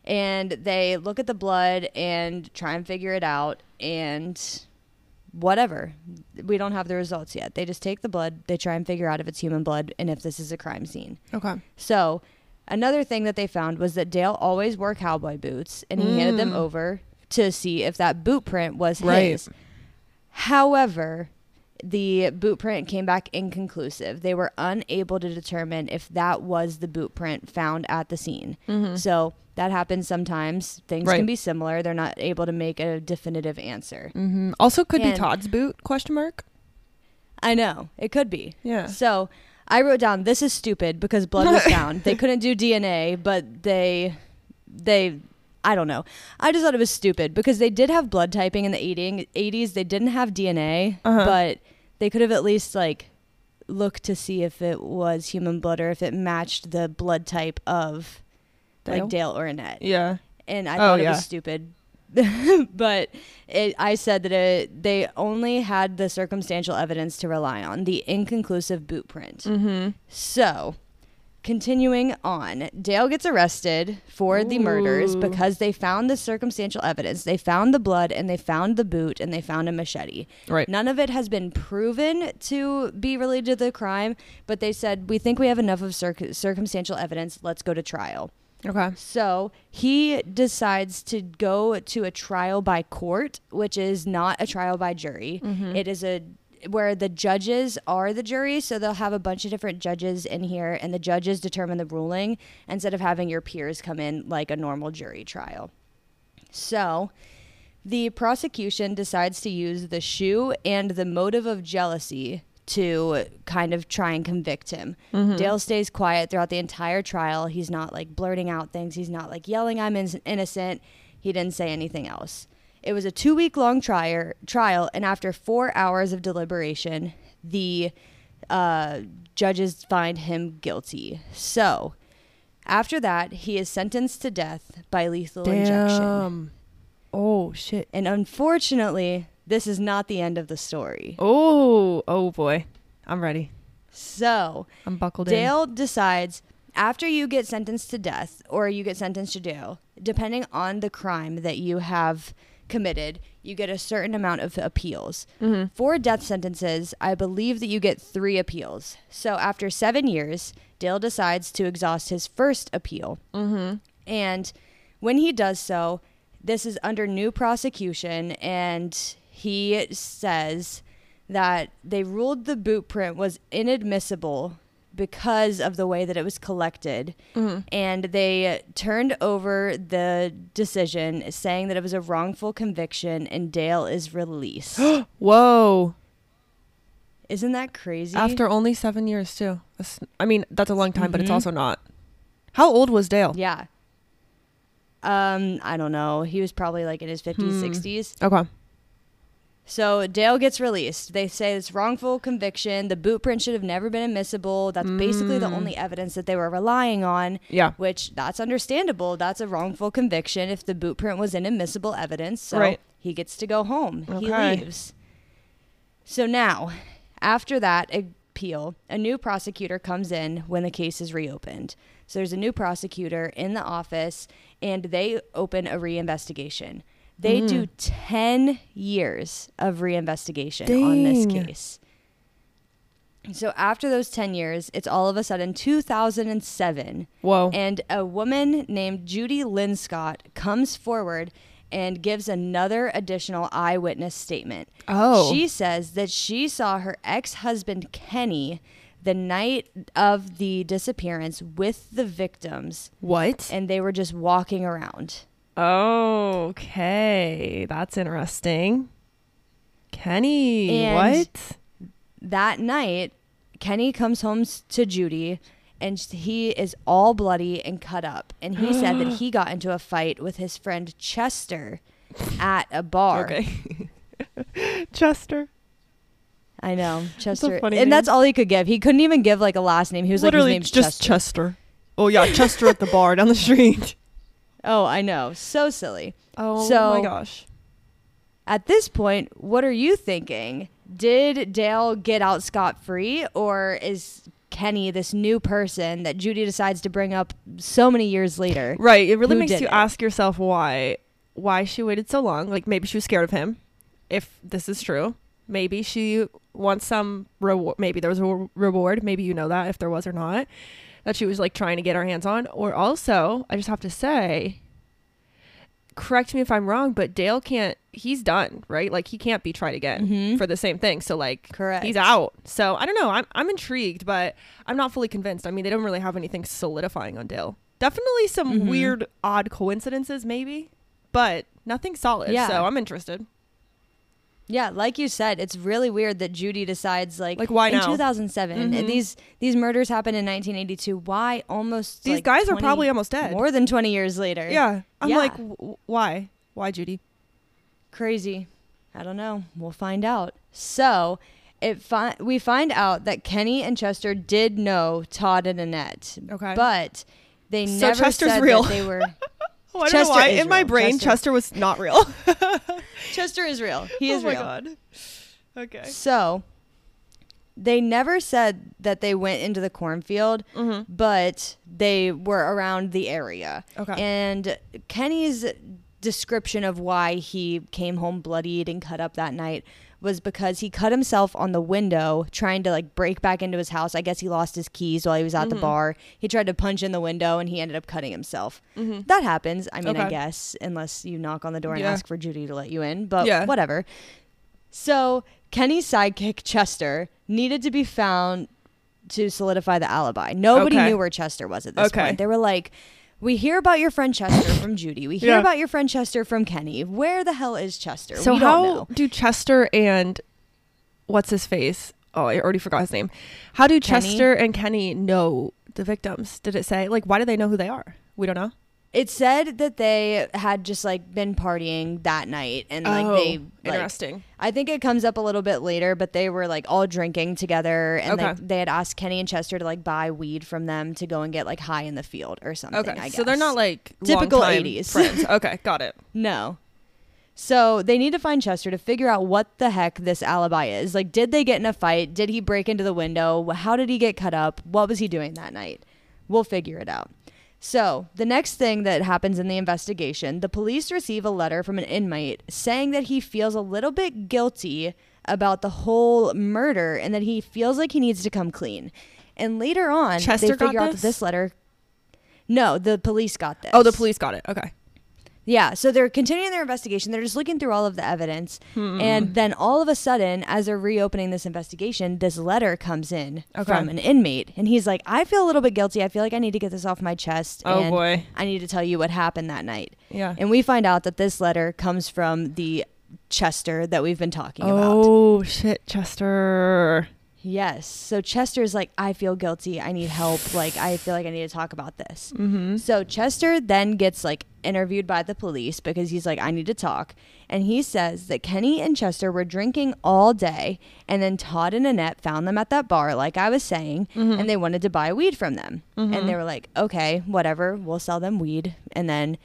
And they look at the blood and try and figure it out and whatever. We don't have the results yet. They just take the blood, they try and figure out if it's human blood and if this is a crime scene. Okay. So, another thing that they found was that Dale always wore cowboy boots and he handed them Mm. over to see if that boot print was Right. his. However, the boot print came back inconclusive. They were unable to determine if that was the boot print found at the scene. So, that happens sometimes. Things Mm-hmm. Right. can be similar. They're not able to make a definitive answer. hmm Also, could be Todd's boot? Question mark. I know. It could be. Yeah. So I wrote down this is stupid because blood was found. they couldn't do DNA, but they they I don't know. I just thought it was stupid because they did have blood typing in the 80, 80s. They didn't have DNA, Uh-huh. but they could have at least like looked to see if it was human blood or if it matched the blood type of Dale? like Dale or Annette Yeah. and I Oh, thought it yeah. was stupid. but it, I said that it, they only had the circumstantial evidence to rely on, the inconclusive boot print. Mm-hmm. So, continuing on, Dale gets arrested for the murders because they found the circumstantial evidence. They found the blood and they found the boot and they found a machete. Right. None of it has been proven to be related to the crime, but they said, We think we have enough of circ- circumstantial evidence. Let's go to trial. Okay. So he decides to go to a trial by court, which is not a trial by jury. Mm-hmm. It is a where the judges are the jury, so they'll have a bunch of different judges in here, and the judges determine the ruling instead of having your peers come in like a normal jury trial. So the prosecution decides to use the shoe and the motive of jealousy to kind of try and convict him. Mm-hmm. Dale stays quiet throughout the entire trial. He's not like blurting out things. He's not like yelling, I'm in- innocent. He didn't say anything else. It was a two week long trial, trial, and after four hours of deliberation, the uh, judges find him guilty. So, after that, he is sentenced to death by lethal injection. Damn. Oh shit. And unfortunately, this is not the end of the story. Oh. Oh boy. I'm ready. So, I'm buckled in. Dale decides after you get sentenced to death or you get sentenced to jail, depending on the crime that you have committed, you get a certain amount of appeals. Mm-hmm. For death sentences, I believe that you get three appeals. So after seven years, Dale decides to exhaust his first appeal. Mm-hmm. And when he does so, this is under new prosecution, and he says that they ruled the boot print was inadmissible because of the way that it was collected. Mm-hmm. And they turned over the decision saying that it was a wrongful conviction and Dale is released. Whoa. Isn't that crazy? After only seven years, too. That's, I mean, that's a long time, but it's Mhm. also not. How old was Dale? Yeah. Um, I don't know. He was probably like in his 50s, Hmm. 60s. Okay. So Dale gets released. They say it's wrongful conviction. The boot print should have never been admissible. That's basically the Mm. only evidence that they were relying on, Yeah. which that's understandable. That's a wrongful conviction if the boot print was inadmissible evidence. So Right. he gets to go home. He leaves. So now, after that appeal, a new prosecutor comes in when the case is reopened. So there's a new prosecutor in the office and they open a reinvestigation. They Mm. do 10 years of reinvestigation on this case. So after those 10 years, it's all of a sudden 2007 Whoa. and a woman named Judy Lynn Scott comes forward and gives another additional eyewitness statement. oh. She says that she saw her ex husband Kenny the night of the disappearance with the victims, what? and they were just walking around. Okay. That's interesting. Kenny. And- what? That night, Kenny comes home to Judy. And he is all bloody and cut up. And he said that he got into a fight with his friend Chester at a bar. Okay. Chester. I know Chester, funny and name. that's all he could give. He couldn't even give like a last name. He was Literally like, his name's just Chester. Chester. Oh yeah, Chester at the bar down the street. Oh, I know, so silly. Oh So- my gosh. At this point, what are you thinking? Did Dale get out scot free, or is Kenny this new person that Judy decides to bring up so many years later? Right. It really makes you ask yourself why why she waited so long. Like maybe she was scared of him. If this is true, maybe she wants some reward. Maybe there was a re- reward. Maybe you know that if there was or not that she was like trying to get her hands on. Or also, I just have to say, correct me if I'm wrong, but Dale can't. He's done, right? Like he can't be tried again Mhm. for the same thing. So like Correct. he's out. So I don't know. I'm I'm intrigued, but I'm not fully convinced. I mean, they don't really have anything solidifying on Dale. Definitely some Mhm. weird, odd coincidences, maybe, but nothing solid. Yeah. So I'm interested. Yeah, like you said, it's really weird that Judy decides like, Like, why in now? 2007 Mhm. these these murders happened in 1982. Why almost These like, guys are probably almost dead. more than 20 years later? yeah. I'm Yeah. like, w- why? Why, Judy? crazy. I don't know. We'll find out. So, it fi- we find out that Kenny and Chester did know Todd and Annette, Okay. but they So never Chester's said real. that they were. Oh, I don't Chester know why. In my brain, Chester. Chester, was not real. Chester is real. He is oh my real. god. Okay. So, they never said that they went into the cornfield, Mm-hmm. but they were around the area. Okay. And Kenny's description of why he came home bloodied and cut up that night was because he cut himself on the window trying to like break back into his house. I guess he lost his keys while he was at the Mhm. bar. He tried to punch in the window and he ended up cutting himself. mm-hmm. That happens. I mean, I guess, unless you knock on the door and Yeah. ask for Judy to let you in, but Yeah. whatever. So, Kenny's sidekick, Chester, needed to be found to solidify the alibi. Nobody Okay. knew where Chester was at this Okay. point. They were like, we hear about your friend Chester from Judy. We hear Yeah. about your friend Chester from Kenny. Where the hell is Chester? So we don't how do Chester and what's his face? Oh, I already forgot his name. How do Kenny? Chester and Kenny know the victims? Did it say like why do they know who they are? We don't know. It said that they had just like been partying that night and like they oh, like, Oh, interesting. I think it comes up a little bit later, but they were like all drinking together, and Okay. they, they had asked Kenny and Chester to like buy weed from them to go and get like high in the field or something. Okay, so they're not like Typical 80s. friends. Okay, got it. no. So they need to find Chester to figure out what the heck this alibi is. Like, did they get in a fight? Did he break into the window? How did he get cut up? What was he doing that night? We'll figure it out. So, the next thing that happens in the investigation, the police receive a letter from an inmate saying that he feels a little bit guilty about the whole murder and that he feels like he needs to come clean. And later on, Chester they got figure out this? that this letter. No, the police got this. Oh, the police got it. Okay. Yeah, so they're continuing their investigation. They're just looking through all of the evidence. Hmm. And then all of a sudden, as they're reopening this investigation, this letter comes in Okay. from an inmate. And he's like, I feel a little bit guilty. I feel like I need to get this off my chest. Oh, and boy. I need to tell you what happened that night. Yeah. And we find out that this letter comes from the Chester that we've been talking about. Oh shit, Chester. Yes. So Chester's like, I feel guilty. I need help. Like, I feel like I need to talk about this. Mm-hmm. So Chester then gets like interviewed by the police because he's like, I need to talk. And he says that Kenny and Chester were drinking all day. And then Todd and Annette found them at that bar, like I was saying, Mm-hmm. and they wanted to buy weed from them. And they were like, okay, whatever. We'll sell them weed and then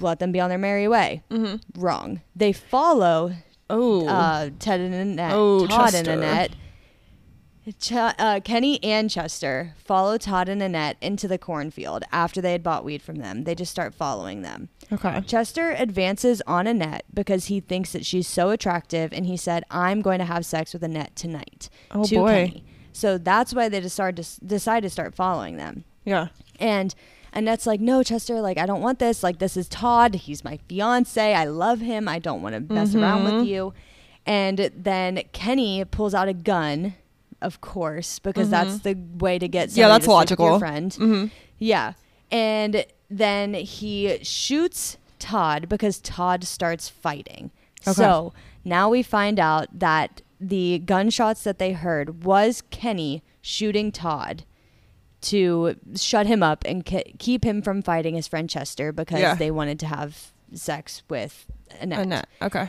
let them be on their merry way. Mm-hmm. Wrong. They follow Oh. uh, Ted and Annette, Oh, Todd Chester. and Annette. Ch- uh, Kenny and Chester follow Todd and Annette into the cornfield after they had bought weed from them. They just start following them. okay. Chester advances on Annette because he thinks that she's so attractive, and he said, "I'm going to have sex with Annette tonight." Oh, to boy. Kenny. So that's why they just started to decide to start following them. Yeah. And Annette's like, no, Chester, like, I don't want this. Like, this is Todd. He's my fiance. I love him. I don't want to mess around Mm-hmm. with you. And then Kenny pulls out a gun, of course, because that's the way to get Mm-hmm. Yeah, that's to logical. Your friend. Mm-hmm. Yeah. And then he shoots Todd because Todd starts fighting. Okay. So now we find out that the gunshots that they heard was Kenny shooting Todd to shut him up and ke- keep him from fighting his friend Chester because Yeah. they wanted to have sex with Annette. Annette. Okay.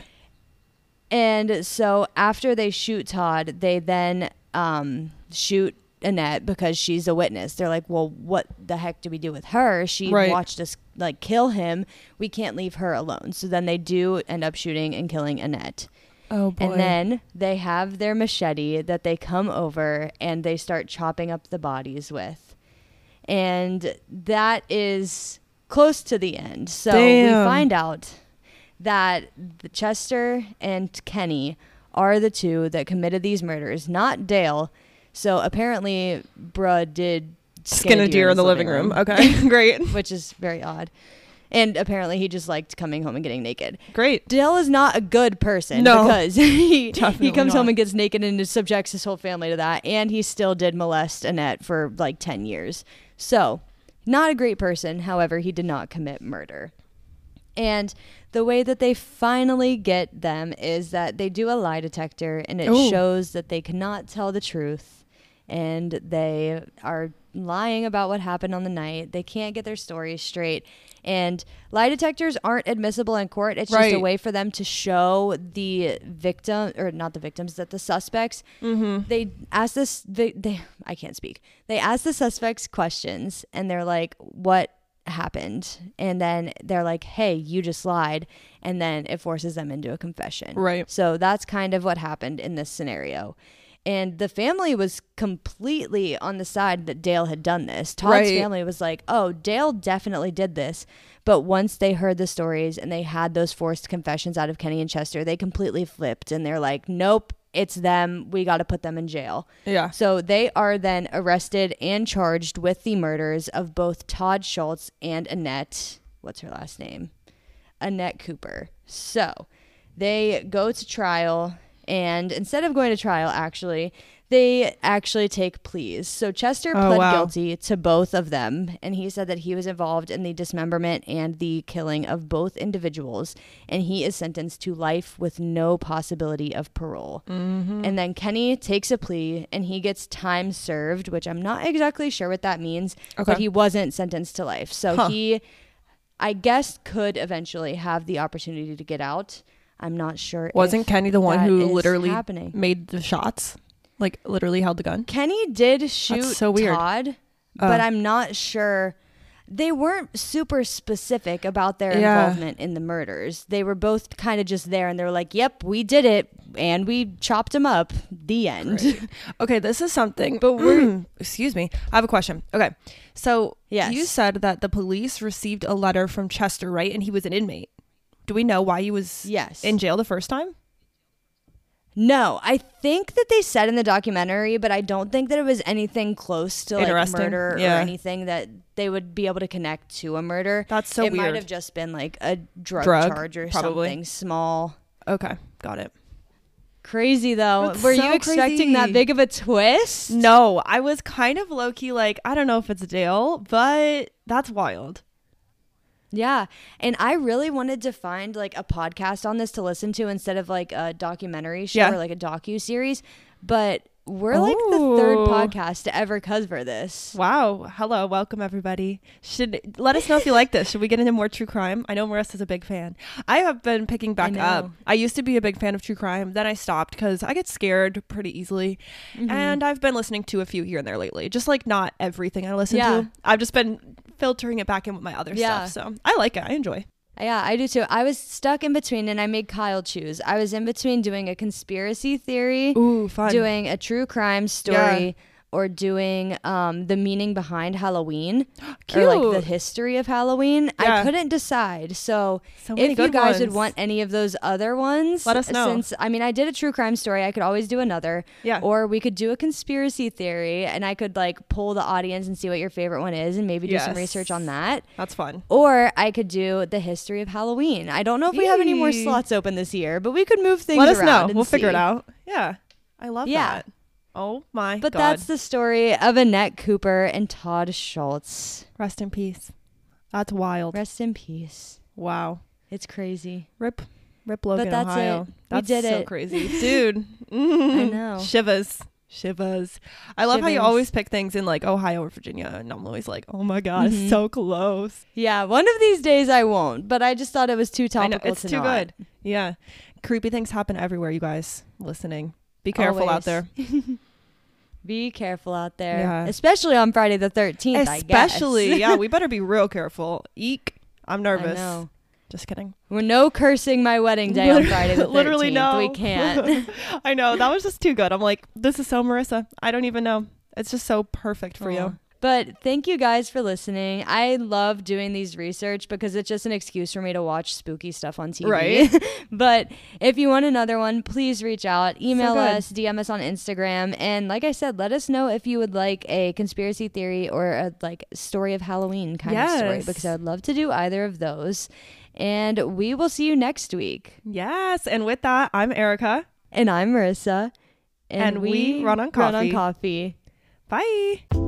And so after they shoot Todd, they then um, shoot Annette because she's a witness. They're like, well, what the heck do we do with her? She Right. watched us like kill him. We can't leave her alone. So then they do end up shooting and killing Annette. Oh boy. And then they have their machete that they come over and they start chopping up the bodies with. And that is close to the end. So we find out that the Chester and Kenny are the two that committed these murders, not Dale. So apparently, bruh did skin a deer in the living room. Okay. Great. which is very odd. And apparently, he just liked coming home and getting naked. Great. Dale is not a good person No. because he Definitely he comes not. home and gets naked and subjects his whole family to that, and he still did molest Annette for like ten years. So, not a great person. However, he did not commit murder. And the way that they finally get them is that they do a lie detector, and it Ooh. shows that they cannot tell the truth, and they are lying about what happened on the night. They can't get their stories straight. And lie detectors aren't admissible in court. It's just a way for them to show the victim, or not the victims, that the suspects. Mm-hmm. They ask this. vi- They I can't speak. They ask the suspects questions, and they're like, "What happened?" And then they're like, "Hey, you just lied," and then it forces them into a confession. Right. So that's kind of what happened in this scenario. And the family was completely on the side that Dale had done this. Todd's Right. family was like, oh, Dale definitely did this. But once they heard the stories and they had those forced confessions out of Kenny and Chester, they completely flipped and they're like, nope, it's them. We got to put them in jail. Yeah. So they are then arrested and charged with the murders of both Todd Schultz and Annette. What's her last name? Annette Cooper. So they go to trial, and instead of going to trial, actually, they actually take pleas. So Chester Oh, pled wow. guilty to both of them, and he said that he was involved in the dismemberment and the killing of both individuals, and he is sentenced to life with no possibility of parole. Mm-hmm. And then Kenny takes a plea and he gets time served, which I'm not exactly sure what that means, Okay. but he wasn't sentenced to life. So Huh. he, I guess, could eventually have the opportunity to get out. I'm not sure. Wasn't Kenny the one who literally happening. made the shots? Like literally held the gun? Kenny did shoot so weird. Todd, uh. but Oh. I'm not sure. They weren't super specific about their Yeah. involvement in the murders. They were both kind of just there and they were like, yep, we did it. and we chopped him up. The end. Okay, this is something, but we're excuse me. I have a question. Okay, so Yes. you said that the police received a letter from Chester, right? And he was an inmate. Do we know why he was Yes. in jail the first time? No, I think that they said in the documentary, but I don't think that it was anything close to like murder Yeah. or anything that they would be able to connect to a murder. That's so it might have just been like a drug, Drug, charge or probably. something small. Okay, got it. Crazy though. That's Were so you expecting that big of a twist? No, I was kind of low key like, I don't know if it's Dale, but that's wild. Yeah. And I really wanted to find like a podcast on this to listen to instead of like a documentary show Yeah. or like a docu series. But we're like the third podcast to ever cover this. Wow. Hello, welcome everybody. Should let us know if you like this. Should we get into more true crime? I know Marissa's a big fan. I have been picking back up. I used to be a big fan of true crime, then I stopped because I get scared pretty easily. Mm-hmm. And I've been listening to a few here and there lately. Just like not everything I listen Yeah. to. I've just been filtering it back in with my other Yeah. stuff. So I like it. I enjoy. Yeah, I do too. I was stuck in between and I made Kyle choose. I was in between doing a conspiracy theory, Ooh, fun. doing a true crime story, or doing um, the meaning behind Halloween or like the history of Halloween. I couldn't decide. So, So if you guys would want any of those other ones, Let us know. Since I mean, I did a true crime story, I could always do another. Yeah. Or we could do a conspiracy theory, and I could like pull the audience and see what your favorite one is, and maybe do some research on that. That's fun. Or I could do the history of Halloween. I don't know if we have any more slots open this year, but we could move things Let us know. We'll figure it out. Yeah. I love Yeah. that. Oh my God. But god. that's the story of Annette Cooper and Todd Schultz. Rest in peace. That's wild. Rest in peace. Wow. It's crazy. Rip, rip Logan, that's Ohio. it. We That's did so it. crazy, dude. I Mm. know. Shivas, shivas. I love how you always pick things in like Ohio or Virginia, and I'm always like, oh my god, Mhm. so close. Yeah, one of these days I won't, but I just thought it was too I know topical it's to too not. good. Yeah, creepy things happen everywhere. You guys listening, be careful out there. Be careful out there, Yeah. especially on Friday the 13th, I. Especially, yeah, we better be real careful. Eek, I'm I nervous. know. Just kidding. We're no cursing my wedding day on Friday the 13th. Literally no. We can't. I know that was just too good. I'm like, this is so Marissa. I don't even know. It's just so perfect for Aw. you. But thank you guys for listening. I love doing these research because it's just an excuse for me to watch spooky stuff on TV. Right. but if you want another one, please reach out, email good. us, DM us on Instagram, and like I said, let us know if you would like a conspiracy theory or a like story of Halloween kind of story because I would love to do either of those. And we will see you next week. Yes, and with that, I'm Arika. And I'm Marissa. And we run on coffee. Run on coffee. Bye.